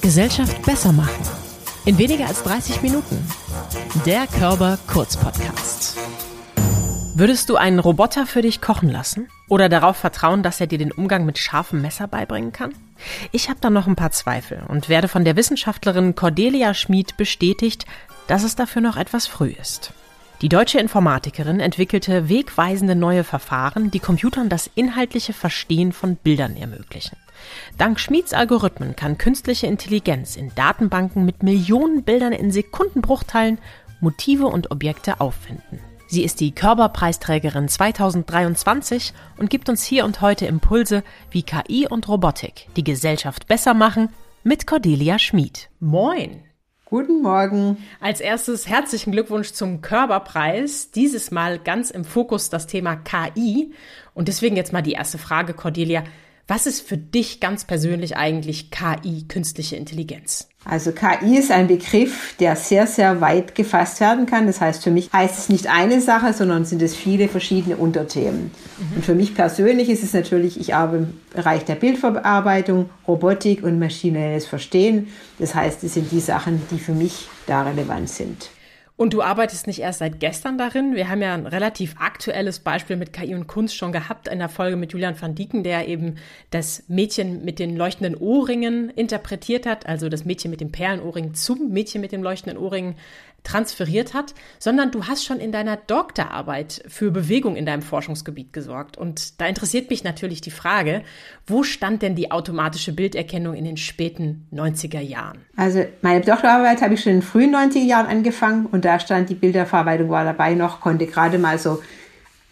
Gesellschaft besser machen. In weniger als 30 Minuten. Der Körper Kurz Podcast. Würdest du einen Roboter für dich kochen lassen? Oder darauf vertrauen, dass er dir den Umgang mit scharfem Messer beibringen kann? Ich habe da noch ein paar Zweifel und werde von der Wissenschaftlerin Cordelia Schmid bestätigt, dass es dafür noch etwas früh ist. Die deutsche Informatikerin entwickelte wegweisende neue Verfahren, die Computern das inhaltliche Verstehen von Bildern ermöglichen. Dank Schmieds Algorithmen kann künstliche Intelligenz in Datenbanken mit Millionen Bildern in Sekundenbruchteilen Motive und Objekte auffinden. Sie ist die Körperpreisträgerin 2023 und gibt uns hier und heute Impulse, wie KI und Robotik die Gesellschaft besser machen, mit Cordelia Schmid. Moin! Guten Morgen. Als erstes herzlichen Glückwunsch zum Körperpreis. Dieses Mal ganz im Fokus das Thema KI. Und deswegen jetzt mal die erste Frage, Cordelia. Was ist für dich ganz persönlich eigentlich KI, künstliche Intelligenz? Also KI ist ein Begriff, der sehr, sehr weit gefasst werden kann. Das heißt, für mich heißt es nicht eine Sache, sondern sind es viele verschiedene Unterthemen. Mhm. Und für mich persönlich ist es natürlich, ich arbeite im Bereich der Bildverarbeitung, Robotik und maschinelles Verstehen. Das heißt, es sind die Sachen, die für mich da relevant sind. Und du arbeitest nicht erst seit gestern darin. Wir haben ja ein relativ aktuelles Beispiel mit KI und Kunst schon gehabt in der Folge mit Julian van Dieken, der eben das Mädchen mit den leuchtenden Ohrringen interpretiert hat, also das Mädchen mit dem Perlenohrring zum Mädchen mit dem leuchtenden Ohrringen transferiert hat, sondern du hast schon in deiner Doktorarbeit für Bewegung in deinem Forschungsgebiet gesorgt. Und da interessiert mich natürlich die Frage, wo stand denn die automatische Bilderkennung in den späten 90er Jahren? Also meine Doktorarbeit habe ich schon in den frühen 90er Jahren angefangen und da stand die Bilderverarbeitung war dabei noch, konnte gerade mal so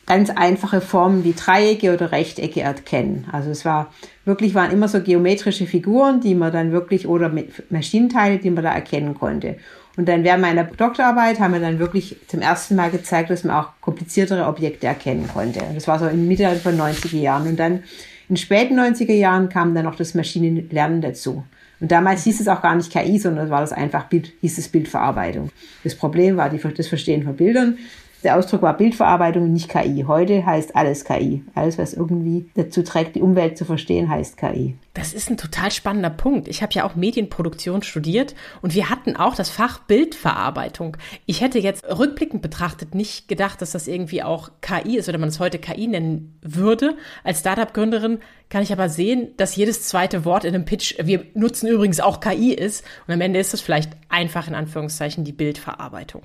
ganz einfache Formen wie Dreiecke oder Rechtecke erkennen. Also es war wirklich, waren immer so geometrische Figuren, die man dann wirklich, oder Maschinenteile, die man da erkennen konnte. Und dann während meiner Doktorarbeit haben wir dann wirklich zum ersten Mal gezeigt, dass man auch kompliziertere Objekte erkennen konnte. Das war so in Mitte von 90er Jahren. Und dann in späten 90er Jahren kam dann noch das Maschinenlernen dazu. Und damals hieß es auch gar nicht KI, sondern war das einfach Bild, hieß es Bildverarbeitung. Das Problem war die, das Verstehen von Bildern. Der Ausdruck war Bildverarbeitung, nicht KI. Heute heißt alles KI. Alles, was irgendwie dazu trägt, die Umwelt zu verstehen, heißt KI. Das ist ein total spannender Punkt. Ich habe ja auch Medienproduktion studiert und wir hatten auch das Fach Bildverarbeitung. Ich hätte jetzt rückblickend betrachtet nicht gedacht, dass das irgendwie auch KI ist oder man es heute KI nennen würde. Als Startup-Gründerin kann ich aber sehen, dass jedes zweite Wort in einem Pitch, wir nutzen übrigens auch KI ist und am Ende ist es vielleicht einfach in Anführungszeichen die Bildverarbeitung.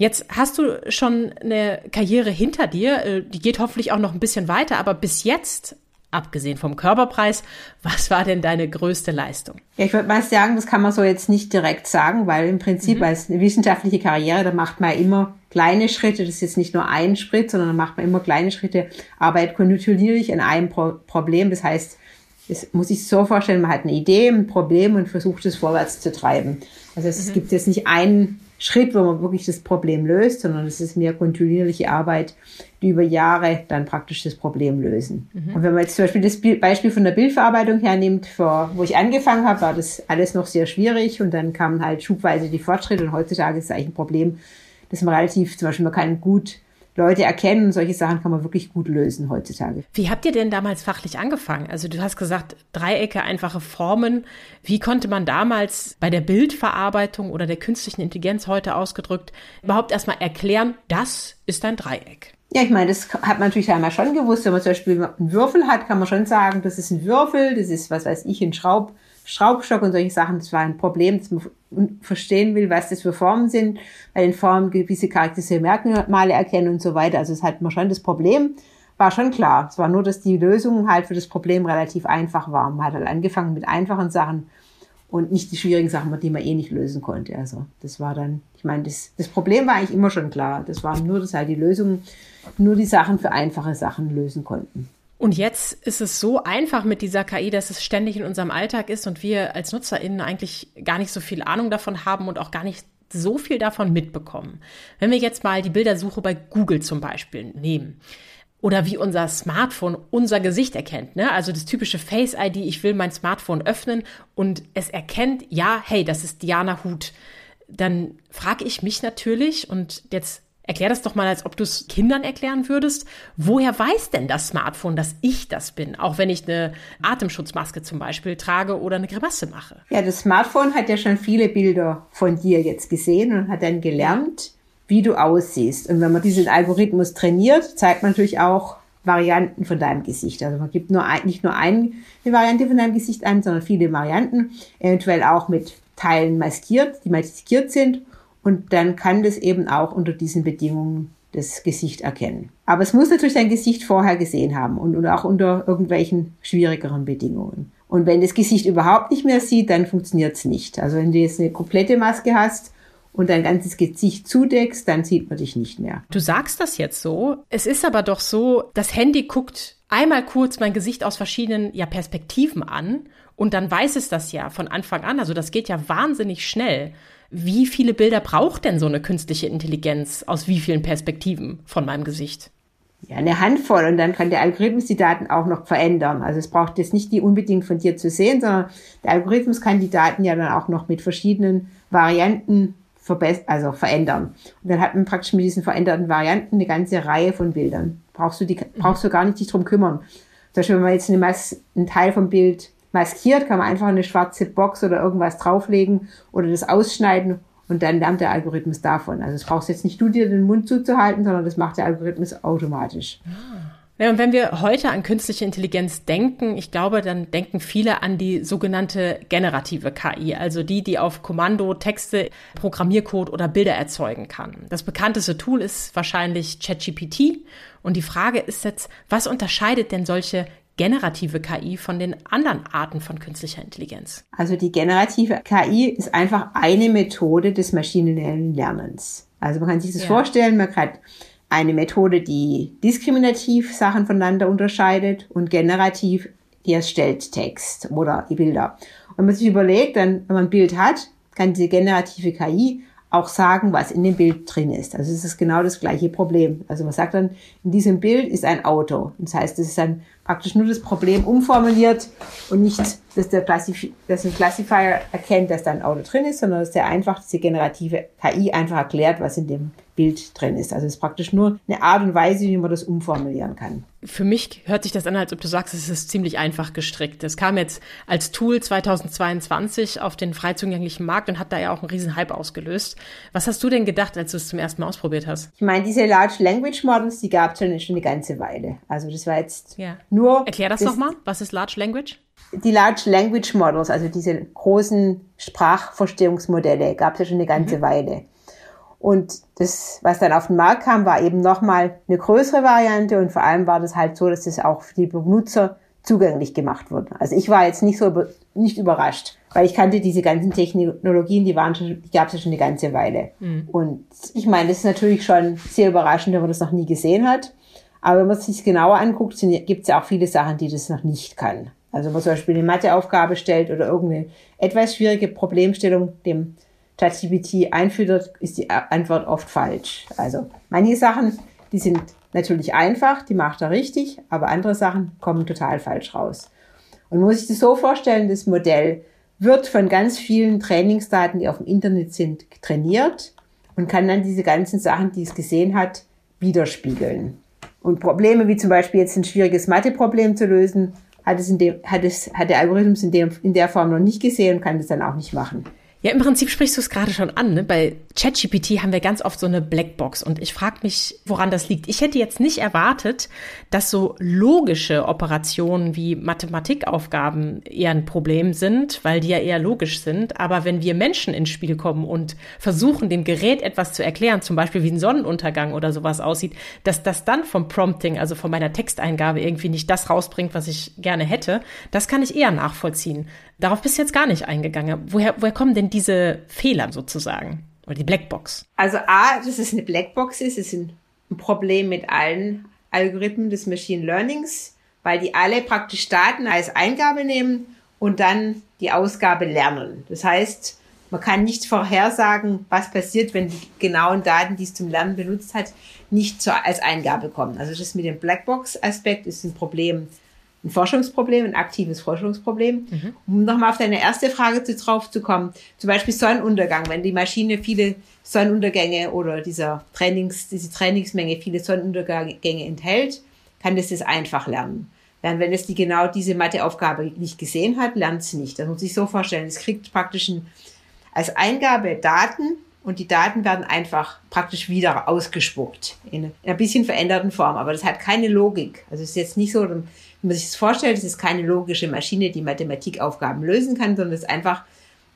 Jetzt hast du schon eine Karriere hinter dir, äh, die geht hoffentlich auch noch ein bisschen weiter, aber bis jetzt abgesehen vom Körperpreis, was war denn deine größte Leistung? Ja, ich würde mal sagen, das kann man so jetzt nicht direkt sagen, weil im Prinzip mhm. als eine wissenschaftliche Karriere, da macht man immer kleine Schritte. Das ist jetzt nicht nur ein Schritt, sondern da macht man immer kleine Schritte, arbeitet kontinuierlich an einem Pro Problem. Das heißt, es muss sich so vorstellen, man hat eine Idee, ein Problem und versucht es vorwärts zu treiben. Also es mhm. gibt jetzt nicht einen Schritt, wo man wirklich das Problem löst, sondern es ist mehr kontinuierliche Arbeit, die über Jahre dann praktisch das Problem lösen. Mhm. Und wenn man jetzt zum Beispiel das Beispiel von der Bildverarbeitung hernimmt, vor, wo ich angefangen habe, war das alles noch sehr schwierig und dann kamen halt schubweise die Fortschritte und heutzutage ist es eigentlich ein Problem, dass man relativ, zum Beispiel man kann gut Leute erkennen. Solche Sachen kann man wirklich gut lösen heutzutage. Wie habt ihr denn damals fachlich angefangen? Also du hast gesagt, Dreiecke, einfache Formen. Wie konnte man damals bei der Bildverarbeitung oder der künstlichen Intelligenz heute ausgedrückt überhaupt erstmal erklären, das ist ein Dreieck? Ja, ich meine, das hat man natürlich einmal schon gewusst. Wenn man zum Beispiel einen Würfel hat, kann man schon sagen, das ist ein Würfel, das ist, was weiß ich, ein Schraub, Schraubstock und solche Sachen. Das war ein Problem, dass man verstehen will, was das für Formen sind, bei den Formen gewisse charakteristische Merkmale erkennen und so weiter. Also es hat man schon das Problem, war schon klar. Es war nur, dass die Lösung halt für das Problem relativ einfach war. Man hat halt angefangen mit einfachen Sachen und nicht die schwierigen Sachen, die man eh nicht lösen konnte. Also das war dann, ich meine, das, das Problem war eigentlich immer schon klar. Das war nur, dass halt die Lösungen nur die Sachen für einfache Sachen lösen konnten. Und jetzt ist es so einfach mit dieser KI, dass es ständig in unserem Alltag ist und wir als NutzerInnen eigentlich gar nicht so viel Ahnung davon haben und auch gar nicht so viel davon mitbekommen. Wenn wir jetzt mal die Bildersuche bei Google zum Beispiel nehmen oder wie unser Smartphone unser Gesicht erkennt, ne? Also das typische Face ID, ich will mein Smartphone öffnen und es erkennt, ja, hey, das ist Diana Hut. Dann frage ich mich natürlich und jetzt Erklär das doch mal, als ob du es Kindern erklären würdest. Woher weiß denn das Smartphone, dass ich das bin? Auch wenn ich eine Atemschutzmaske zum Beispiel trage oder eine Grimasse mache. Ja, das Smartphone hat ja schon viele Bilder von dir jetzt gesehen und hat dann gelernt, wie du aussiehst. Und wenn man diesen Algorithmus trainiert, zeigt man natürlich auch Varianten von deinem Gesicht. Also man gibt nur ein, nicht nur eine Variante von deinem Gesicht an, sondern viele Varianten, eventuell auch mit Teilen maskiert, die maskiert sind und dann kann das eben auch unter diesen Bedingungen das Gesicht erkennen. Aber es muss natürlich dein Gesicht vorher gesehen haben und, und auch unter irgendwelchen schwierigeren Bedingungen. Und wenn das Gesicht überhaupt nicht mehr sieht, dann funktioniert es nicht. Also wenn du jetzt eine komplette Maske hast und dein ganzes Gesicht zudeckst, dann sieht man dich nicht mehr. Du sagst das jetzt so. Es ist aber doch so, das Handy guckt einmal kurz mein Gesicht aus verschiedenen ja, Perspektiven an und dann weiß es das ja von Anfang an. Also das geht ja wahnsinnig schnell. Wie viele Bilder braucht denn so eine künstliche Intelligenz aus wie vielen Perspektiven von meinem Gesicht? Ja, eine Handvoll und dann kann der Algorithmus die Daten auch noch verändern. Also es braucht jetzt nicht die unbedingt von dir zu sehen, sondern der Algorithmus kann die Daten ja dann auch noch mit verschiedenen Varianten also verändern. Und dann hat man praktisch mit diesen veränderten Varianten eine ganze Reihe von Bildern. Brauchst du, die, brauchst du gar nicht dich drum kümmern. Zum Beispiel, wenn man jetzt eine Mas einen Teil vom Bild maskiert, kann man einfach eine schwarze Box oder irgendwas drauflegen oder das ausschneiden und dann lernt der Algorithmus davon. Also es brauchst jetzt nicht du dir den Mund zuzuhalten, sondern das macht der Algorithmus automatisch. Ja, und wenn wir heute an künstliche Intelligenz denken, ich glaube, dann denken viele an die sogenannte generative KI, also die, die auf Kommando Texte, Programmiercode oder Bilder erzeugen kann. Das bekannteste Tool ist wahrscheinlich ChatGPT. Und die Frage ist jetzt, was unterscheidet denn solche generative KI von den anderen Arten von künstlicher Intelligenz? Also die generative KI ist einfach eine Methode des maschinellen Lernens. Also man kann sich das ja. vorstellen, man hat eine Methode, die diskriminativ Sachen voneinander unterscheidet und generativ, die erstellt Text oder die Bilder. Und wenn man sich überlegt, dann, wenn man ein Bild hat, kann diese generative KI auch sagen, was in dem Bild drin ist. Also es ist genau das gleiche Problem. Also man sagt dann, in diesem Bild ist ein Auto. Das heißt, es ist dann praktisch nur das Problem umformuliert und nicht, dass der Classif dass ein Classifier erkennt, dass da ein Auto drin ist, sondern dass der einfach, diese generative KI einfach erklärt, was in dem Bild drin ist. Also es ist praktisch nur eine Art und Weise, wie man das umformulieren kann. Für mich hört sich das an, als ob du sagst, es ist ziemlich einfach gestrickt. Es kam jetzt als Tool 2022 auf den frei zugänglichen Markt und hat da ja auch einen riesen Hype ausgelöst. Was hast du denn gedacht, als du es zum ersten Mal ausprobiert hast? Ich meine, diese Large Language Models, die gab es schon, schon eine ganze Weile. Also das war jetzt ja. nur... Erklär das, das nochmal. Was ist Large Language? Die Large Language Models, also diese großen Sprachverstehungsmodelle, gab es ja schon eine ganze mhm. Weile. Und das, was dann auf den Markt kam, war eben nochmal eine größere Variante und vor allem war das halt so, dass das auch für die Benutzer zugänglich gemacht wurde. Also ich war jetzt nicht so nicht überrascht, weil ich kannte diese ganzen Technologien, die waren schon, die gab es ja schon eine ganze Weile. Mhm. Und ich meine, das ist natürlich schon sehr überraschend, wenn man das noch nie gesehen hat. Aber wenn man es sich genauer anguckt, gibt es ja auch viele Sachen, die das noch nicht kann. Also wenn man zum Beispiel eine Matheaufgabe stellt oder irgendeine etwas schwierige Problemstellung dem ChatGPT einführt, ist die Antwort oft falsch. Also manche Sachen, die sind natürlich einfach, die macht er richtig, aber andere Sachen kommen total falsch raus. Und muss sich das so vorstellen, das Modell wird von ganz vielen Trainingsdaten, die auf dem Internet sind, trainiert und kann dann diese ganzen Sachen, die es gesehen hat, widerspiegeln. Und Probleme wie zum Beispiel jetzt ein schwieriges Matheproblem zu lösen, hat, es in dem, hat, es, hat der Algorithmus in, dem, in der Form noch nicht gesehen und kann das dann auch nicht machen. Ja, im Prinzip sprichst du es gerade schon an. Ne? Bei ChatGPT haben wir ganz oft so eine Blackbox und ich frage mich, woran das liegt. Ich hätte jetzt nicht erwartet, dass so logische Operationen wie Mathematikaufgaben eher ein Problem sind, weil die ja eher logisch sind. Aber wenn wir Menschen ins Spiel kommen und versuchen, dem Gerät etwas zu erklären, zum Beispiel wie ein Sonnenuntergang oder sowas aussieht, dass das dann vom Prompting, also von meiner Texteingabe irgendwie nicht das rausbringt, was ich gerne hätte, das kann ich eher nachvollziehen. Darauf bist du jetzt gar nicht eingegangen. Woher, woher kommen denn diese Fehler sozusagen? Oder die Blackbox? Also A, dass es eine Blackbox ist, ist ein Problem mit allen Algorithmen des Machine Learnings, weil die alle praktisch Daten als Eingabe nehmen und dann die Ausgabe lernen. Das heißt, man kann nicht vorhersagen, was passiert, wenn die genauen Daten, die es zum Lernen benutzt hat, nicht zur, als Eingabe kommen. Also das mit dem Blackbox-Aspekt ist ein Problem ein Forschungsproblem, ein aktives Forschungsproblem. Mhm. Um nochmal auf deine erste Frage zu, drauf zu kommen, zum Beispiel Sonnenuntergang, wenn die Maschine viele Sonnenuntergänge oder dieser Trainings, diese Trainingsmenge viele Sonnenuntergänge enthält, kann das das einfach lernen. Während wenn es die genau diese Matheaufgabe nicht gesehen hat, lernt es nicht. Das muss sich so vorstellen. Es kriegt praktisch ein, als Eingabe Daten und die Daten werden einfach praktisch wieder ausgespuckt in, in einer bisschen veränderten Form. Aber das hat keine Logik. Also es ist jetzt nicht so, wie man sich das vorstellt, es ist keine logische Maschine, die Mathematikaufgaben lösen kann, sondern es ist einfach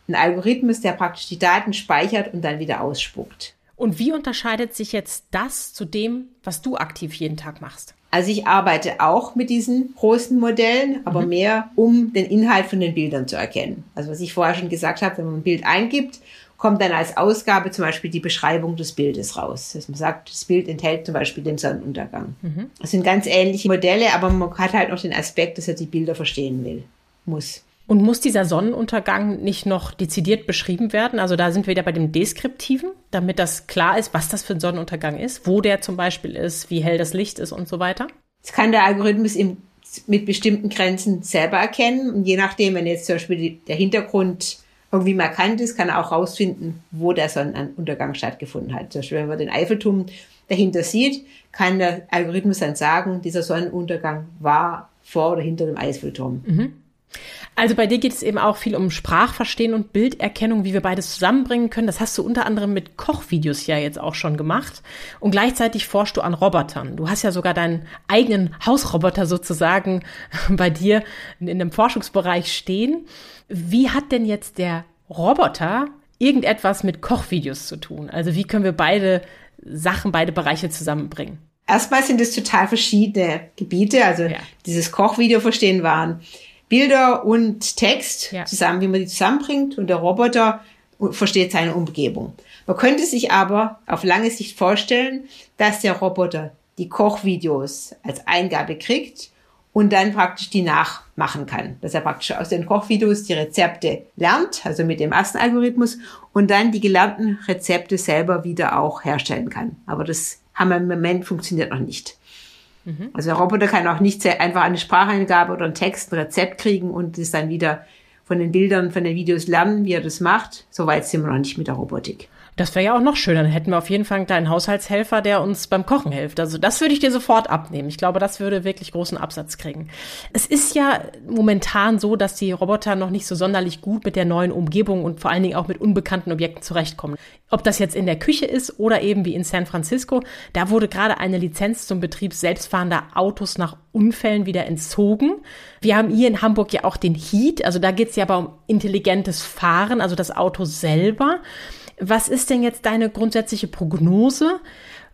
ein Algorithmus, der praktisch die Daten speichert und dann wieder ausspuckt. Und wie unterscheidet sich jetzt das zu dem, was du aktiv jeden Tag machst? Also ich arbeite auch mit diesen großen Modellen, aber mhm. mehr, um den Inhalt von den Bildern zu erkennen. Also was ich vorher schon gesagt habe, wenn man ein Bild eingibt kommt dann als Ausgabe zum Beispiel die Beschreibung des Bildes raus. Dass man sagt, das Bild enthält zum Beispiel den Sonnenuntergang. Mhm. Das sind ganz ähnliche Modelle, aber man hat halt noch den Aspekt, dass er die Bilder verstehen will, muss. Und muss dieser Sonnenuntergang nicht noch dezidiert beschrieben werden? Also da sind wir wieder bei dem Deskriptiven, damit das klar ist, was das für ein Sonnenuntergang ist, wo der zum Beispiel ist, wie hell das Licht ist und so weiter. Das kann der Algorithmus im, mit bestimmten Grenzen selber erkennen. Und je nachdem, wenn jetzt zum Beispiel die, der Hintergrund irgendwie markant ist, kann er auch rausfinden, wo der Sonnenuntergang stattgefunden hat. Zum Beispiel, wenn man den Eiffelturm dahinter sieht, kann der Algorithmus dann sagen, dieser Sonnenuntergang war vor oder hinter dem Eiffelturm. Mhm. Also bei dir geht es eben auch viel um Sprachverstehen und Bilderkennung, wie wir beides zusammenbringen können. Das hast du unter anderem mit Kochvideos ja jetzt auch schon gemacht. Und gleichzeitig forschst du an Robotern. Du hast ja sogar deinen eigenen Hausroboter sozusagen bei dir in einem Forschungsbereich stehen. Wie hat denn jetzt der Roboter irgendetwas mit Kochvideos zu tun? Also wie können wir beide Sachen, beide Bereiche zusammenbringen? Erstmal sind es total verschiedene Gebiete. Also ja. dieses Kochvideo verstehen waren Bilder und Text ja. zusammen, wie man die zusammenbringt und der Roboter versteht seine Umgebung. Man könnte sich aber auf lange Sicht vorstellen, dass der Roboter die Kochvideos als Eingabe kriegt und dann praktisch die nachmachen kann. Dass er praktisch aus den Kochvideos die Rezepte lernt, also mit dem ersten Algorithmus, und dann die gelernten Rezepte selber wieder auch herstellen kann. Aber das haben wir im Moment funktioniert noch nicht. Mhm. Also der Roboter kann auch nicht einfach eine Spracheingabe oder einen Text, ein Rezept kriegen und es dann wieder von den Bildern, von den Videos lernen, wie er das macht. Soweit sind wir noch nicht mit der Robotik. Das wäre ja auch noch schöner. Dann hätten wir auf jeden Fall einen kleinen Haushaltshelfer, der uns beim Kochen hilft. Also das würde ich dir sofort abnehmen. Ich glaube, das würde wirklich großen Absatz kriegen. Es ist ja momentan so, dass die Roboter noch nicht so sonderlich gut mit der neuen Umgebung und vor allen Dingen auch mit unbekannten Objekten zurechtkommen. Ob das jetzt in der Küche ist oder eben wie in San Francisco, da wurde gerade eine Lizenz zum Betrieb selbstfahrender Autos nach Unfällen wieder entzogen. Wir haben hier in Hamburg ja auch den Heat, also da geht es ja aber um intelligentes Fahren, also das Auto selber. Was ist denn jetzt deine grundsätzliche Prognose?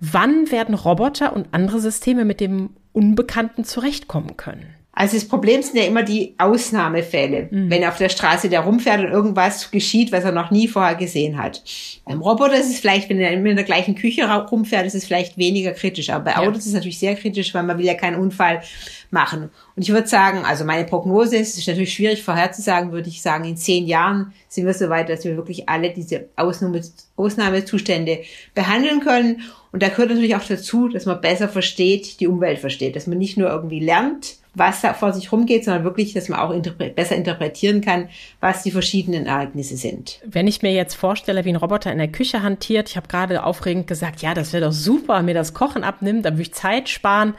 Wann werden Roboter und andere Systeme mit dem Unbekannten zurechtkommen können? Also das Problem sind ja immer die Ausnahmefälle, mhm. wenn auf der Straße der rumfährt und irgendwas geschieht, was er noch nie vorher gesehen hat. Beim Roboter ist es vielleicht, wenn er in der gleichen Küche rumfährt, ist es vielleicht weniger kritisch. Aber bei Autos ja. ist es natürlich sehr kritisch, weil man will ja keinen Unfall machen. Und ich würde sagen, also meine Prognose ist, ist natürlich schwierig vorherzusagen, würde ich sagen, in zehn Jahren sind wir so weit, dass wir wirklich alle diese Ausnahme, Ausnahmezustände behandeln können. Und da gehört natürlich auch dazu, dass man besser versteht, die Umwelt versteht, dass man nicht nur irgendwie lernt, was da vor sich rumgeht, sondern wirklich, dass man auch interpre besser interpretieren kann, was die verschiedenen Ereignisse sind. Wenn ich mir jetzt vorstelle, wie ein Roboter in der Küche hantiert, ich habe gerade aufregend gesagt, ja, das wäre doch super, mir das Kochen abnimmt, dann würde ich Zeit sparen.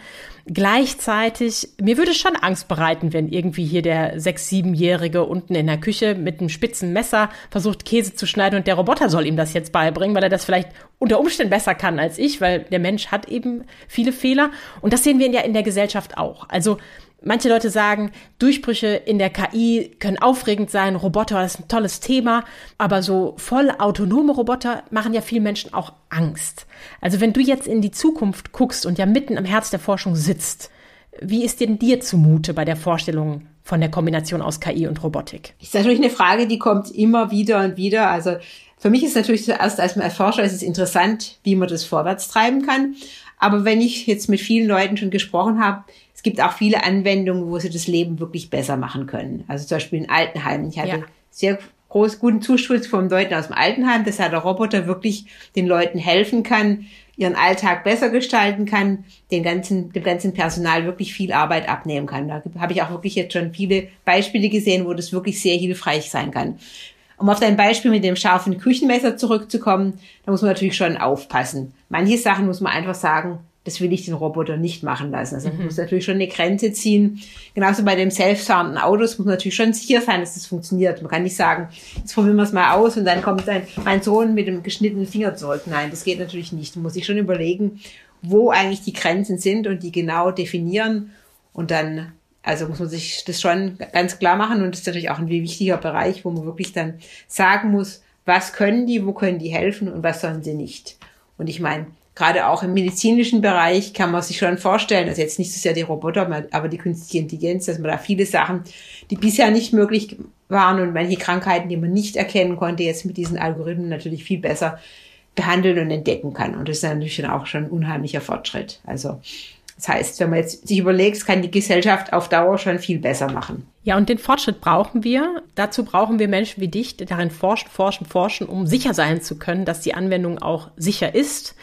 Gleichzeitig, mir würde schon Angst bereiten, wenn irgendwie hier der sechs-, siebenjährige unten in der Küche mit einem spitzen Messer versucht, Käse zu schneiden und der Roboter soll ihm das jetzt beibringen, weil er das vielleicht unter Umständen besser kann als ich, weil der Mensch hat eben viele Fehler. Und das sehen wir ja in der Gesellschaft auch. Also Manche Leute sagen, Durchbrüche in der KI können aufregend sein, Roboter ist ein tolles Thema, aber so voll autonome Roboter machen ja vielen Menschen auch Angst. Also wenn du jetzt in die Zukunft guckst und ja mitten am Herz der Forschung sitzt, wie ist denn dir zumute bei der Vorstellung von der Kombination aus KI und Robotik? Das ist natürlich eine Frage, die kommt immer wieder und wieder. Also für mich ist natürlich zuerst als Forscher ist es interessant, wie man das vorwärts treiben kann. Aber wenn ich jetzt mit vielen Leuten schon gesprochen habe, es gibt auch viele Anwendungen, wo sie das Leben wirklich besser machen können. Also zum Beispiel in Altenheimen. Ich hatte ja. sehr groß, guten Zuschluss vom Leuten aus dem Altenheim, dass ja der Roboter wirklich den Leuten helfen kann, ihren Alltag besser gestalten kann, den ganzen, dem ganzen Personal wirklich viel Arbeit abnehmen kann. Da habe ich auch wirklich jetzt schon viele Beispiele gesehen, wo das wirklich sehr hilfreich sein kann. Um auf dein Beispiel mit dem scharfen Küchenmesser zurückzukommen, da muss man natürlich schon aufpassen. Manche Sachen muss man einfach sagen, das will ich den Roboter nicht machen lassen. Also man mhm. muss natürlich schon eine Grenze ziehen. Genauso bei dem self-soundenden Autos muss man natürlich schon sicher sein, dass das funktioniert. Man kann nicht sagen, jetzt probieren wir es mal aus und dann kommt dann mein Sohn mit dem geschnittenen Finger zurück. Nein, das geht natürlich nicht. Man muss sich schon überlegen, wo eigentlich die Grenzen sind und die genau definieren. Und dann, also muss man sich das schon ganz klar machen. Und das ist natürlich auch ein wichtiger Bereich, wo man wirklich dann sagen muss, was können die, wo können die helfen und was sollen sie nicht. Und ich meine, gerade auch im medizinischen Bereich kann man sich schon vorstellen, also jetzt nicht so sehr die Roboter, aber die künstliche Intelligenz, dass man da viele Sachen, die bisher nicht möglich waren und manche Krankheiten, die man nicht erkennen konnte, jetzt mit diesen Algorithmen natürlich viel besser behandeln und entdecken kann. Und das ist natürlich dann auch schon ein unheimlicher Fortschritt. Also das heißt, wenn man jetzt sich überlegt, kann die Gesellschaft auf Dauer schon viel besser machen. Ja, und den Fortschritt brauchen wir. Dazu brauchen wir Menschen wie dich, die darin forschen, forschen, forschen, um sicher sein zu können, dass die Anwendung auch sicher ist.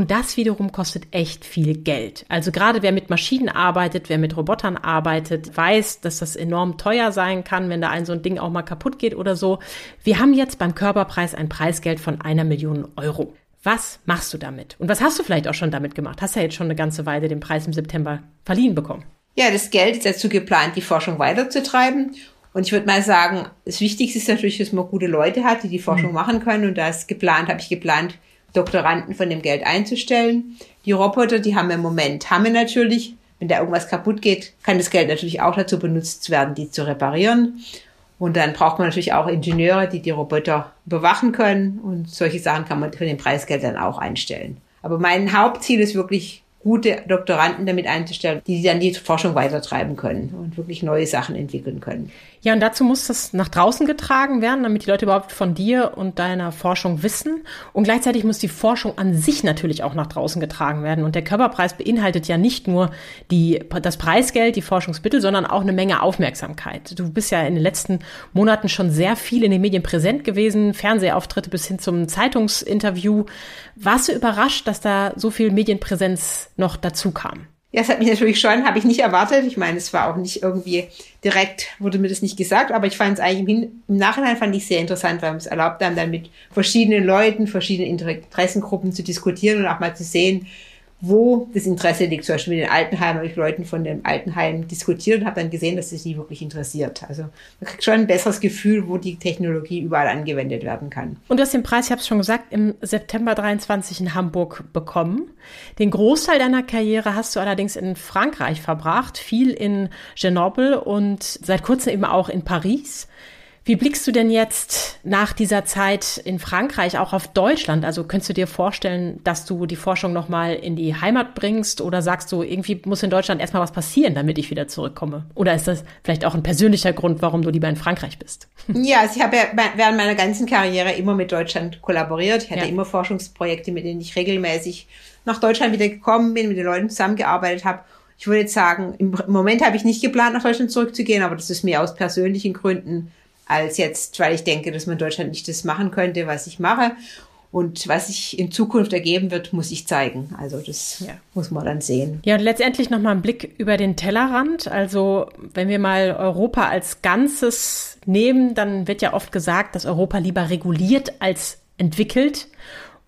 Und das wiederum kostet echt viel Geld. Also gerade wer mit Maschinen arbeitet, wer mit Robotern arbeitet, weiß, dass das enorm teuer sein kann, wenn da ein so ein Ding auch mal kaputt geht oder so. Wir haben jetzt beim Körperpreis ein Preisgeld von einer Million Euro. Was machst du damit? Und was hast du vielleicht auch schon damit gemacht? Hast ja jetzt schon eine ganze Weile den Preis im September verliehen bekommen. Ja, das Geld ist dazu geplant, die Forschung weiterzutreiben. Und ich würde mal sagen, das Wichtigste ist natürlich, dass man gute Leute hat, die die Forschung mhm. machen können. Und da ist geplant, habe ich geplant, Doktoranden von dem Geld einzustellen. Die Roboter, die haben wir im Moment, haben wir natürlich. Wenn da irgendwas kaputt geht, kann das Geld natürlich auch dazu benutzt werden, die zu reparieren. Und dann braucht man natürlich auch Ingenieure, die die Roboter bewachen können. Und solche Sachen kann man für den Preisgeld dann auch einstellen. Aber mein Hauptziel ist wirklich gute Doktoranden damit einzustellen, die dann die Forschung weitertreiben können und wirklich neue Sachen entwickeln können. Ja, und dazu muss das nach draußen getragen werden, damit die Leute überhaupt von dir und deiner Forschung wissen. Und gleichzeitig muss die Forschung an sich natürlich auch nach draußen getragen werden. Und der Körperpreis beinhaltet ja nicht nur die, das Preisgeld, die Forschungsmittel, sondern auch eine Menge Aufmerksamkeit. Du bist ja in den letzten Monaten schon sehr viel in den Medien präsent gewesen, Fernsehauftritte bis hin zum Zeitungsinterview. Warst du überrascht, dass da so viel Medienpräsenz noch dazu kam? Ja, es hat mich natürlich schon, habe ich nicht erwartet. Ich meine, es war auch nicht irgendwie direkt, wurde mir das nicht gesagt, aber ich fand es eigentlich im, im Nachhinein fand ich sehr interessant, weil es erlaubt einem dann mit verschiedenen Leuten, verschiedenen Interessengruppen zu diskutieren und auch mal zu sehen, wo das Interesse liegt. Zum Beispiel mit den Altenheimen habe ich Leuten von dem Altenheim diskutiert und habe dann gesehen, dass es sie wirklich interessiert. Also man kriegt schon ein besseres Gefühl, wo die Technologie überall angewendet werden kann. Und du hast den Preis, ich habe es schon gesagt, im September 23 in Hamburg bekommen. Den Großteil deiner Karriere hast du allerdings in Frankreich verbracht, viel in Grenoble und seit kurzem eben auch in Paris. Wie blickst du denn jetzt nach dieser Zeit in Frankreich auch auf Deutschland? Also könntest du dir vorstellen, dass du die Forschung nochmal in die Heimat bringst oder sagst du, irgendwie muss in Deutschland erstmal was passieren, damit ich wieder zurückkomme? Oder ist das vielleicht auch ein persönlicher Grund, warum du lieber in Frankreich bist? Ja, also ich habe ja während meiner ganzen Karriere immer mit Deutschland kollaboriert. Ich hatte ja. immer Forschungsprojekte, mit denen ich regelmäßig nach Deutschland wieder gekommen bin, mit den Leuten zusammengearbeitet habe. Ich würde jetzt sagen, im Moment habe ich nicht geplant, nach Deutschland zurückzugehen, aber das ist mir aus persönlichen Gründen als jetzt, weil ich denke, dass man in Deutschland nicht das machen könnte, was ich mache. Und was sich in Zukunft ergeben wird, muss ich zeigen. Also das ja. muss man dann sehen. Ja, und letztendlich nochmal ein Blick über den Tellerrand. Also wenn wir mal Europa als Ganzes nehmen, dann wird ja oft gesagt, dass Europa lieber reguliert als entwickelt.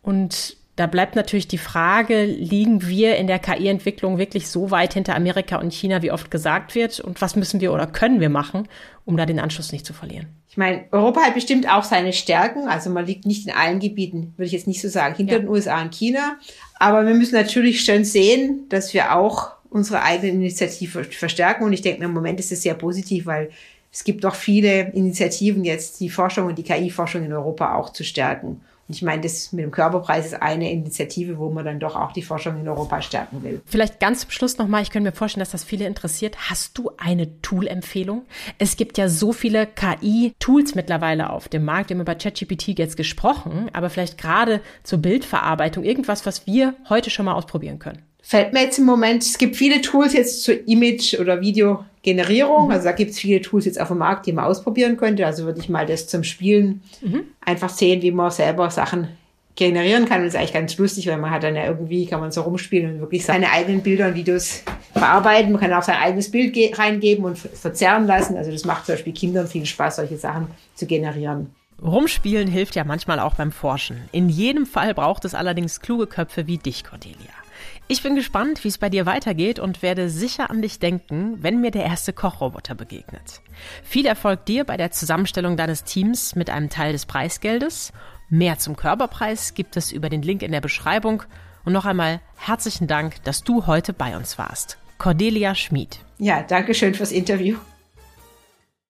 Und da bleibt natürlich die Frage, liegen wir in der KI-Entwicklung wirklich so weit hinter Amerika und China, wie oft gesagt wird? Und was müssen wir oder können wir machen, um da den Anschluss nicht zu verlieren? Ich meine, Europa hat bestimmt auch seine Stärken. Also man liegt nicht in allen Gebieten, würde ich jetzt nicht so sagen, hinter ja. den USA und China. Aber wir müssen natürlich schon sehen, dass wir auch unsere eigene Initiative verstärken. Und ich denke, im Moment ist es sehr positiv, weil es gibt doch viele Initiativen jetzt, die Forschung und die KI-Forschung in Europa auch zu stärken. Und ich meine, das mit dem Körperpreis ist eine Initiative, wo man dann doch auch die Forschung in Europa stärken will. Vielleicht ganz zum Schluss nochmal, ich könnte mir vorstellen, dass das viele interessiert. Hast du eine Tool-Empfehlung? Es gibt ja so viele KI-Tools mittlerweile auf dem Markt. Wir haben über ChatGPT jetzt gesprochen, aber vielleicht gerade zur Bildverarbeitung irgendwas, was wir heute schon mal ausprobieren können. Fällt mir jetzt im Moment, es gibt viele Tools jetzt zur Image- oder Video- Generierung. Mhm. Also da gibt es viele Tools jetzt auf dem Markt, die man ausprobieren könnte. Also würde ich mal das zum Spielen mhm. einfach sehen, wie man selber Sachen generieren kann. Und das ist eigentlich ganz lustig, weil man hat dann ja irgendwie, kann man so rumspielen und wirklich seine eigenen Bilder und Videos verarbeiten. Man kann auch sein eigenes Bild reingeben und verzerren lassen. Also das macht zum Beispiel Kindern viel Spaß, solche Sachen zu generieren. Rumspielen hilft ja manchmal auch beim Forschen. In jedem Fall braucht es allerdings kluge Köpfe wie dich, Cordelia. Ich bin gespannt, wie es bei dir weitergeht und werde sicher an dich denken, wenn mir der erste Kochroboter begegnet. Viel Erfolg dir bei der Zusammenstellung deines Teams mit einem Teil des Preisgeldes. Mehr zum Körperpreis gibt es über den Link in der Beschreibung. Und noch einmal herzlichen Dank, dass du heute bei uns warst. Cordelia Schmid. Ja, danke schön fürs Interview.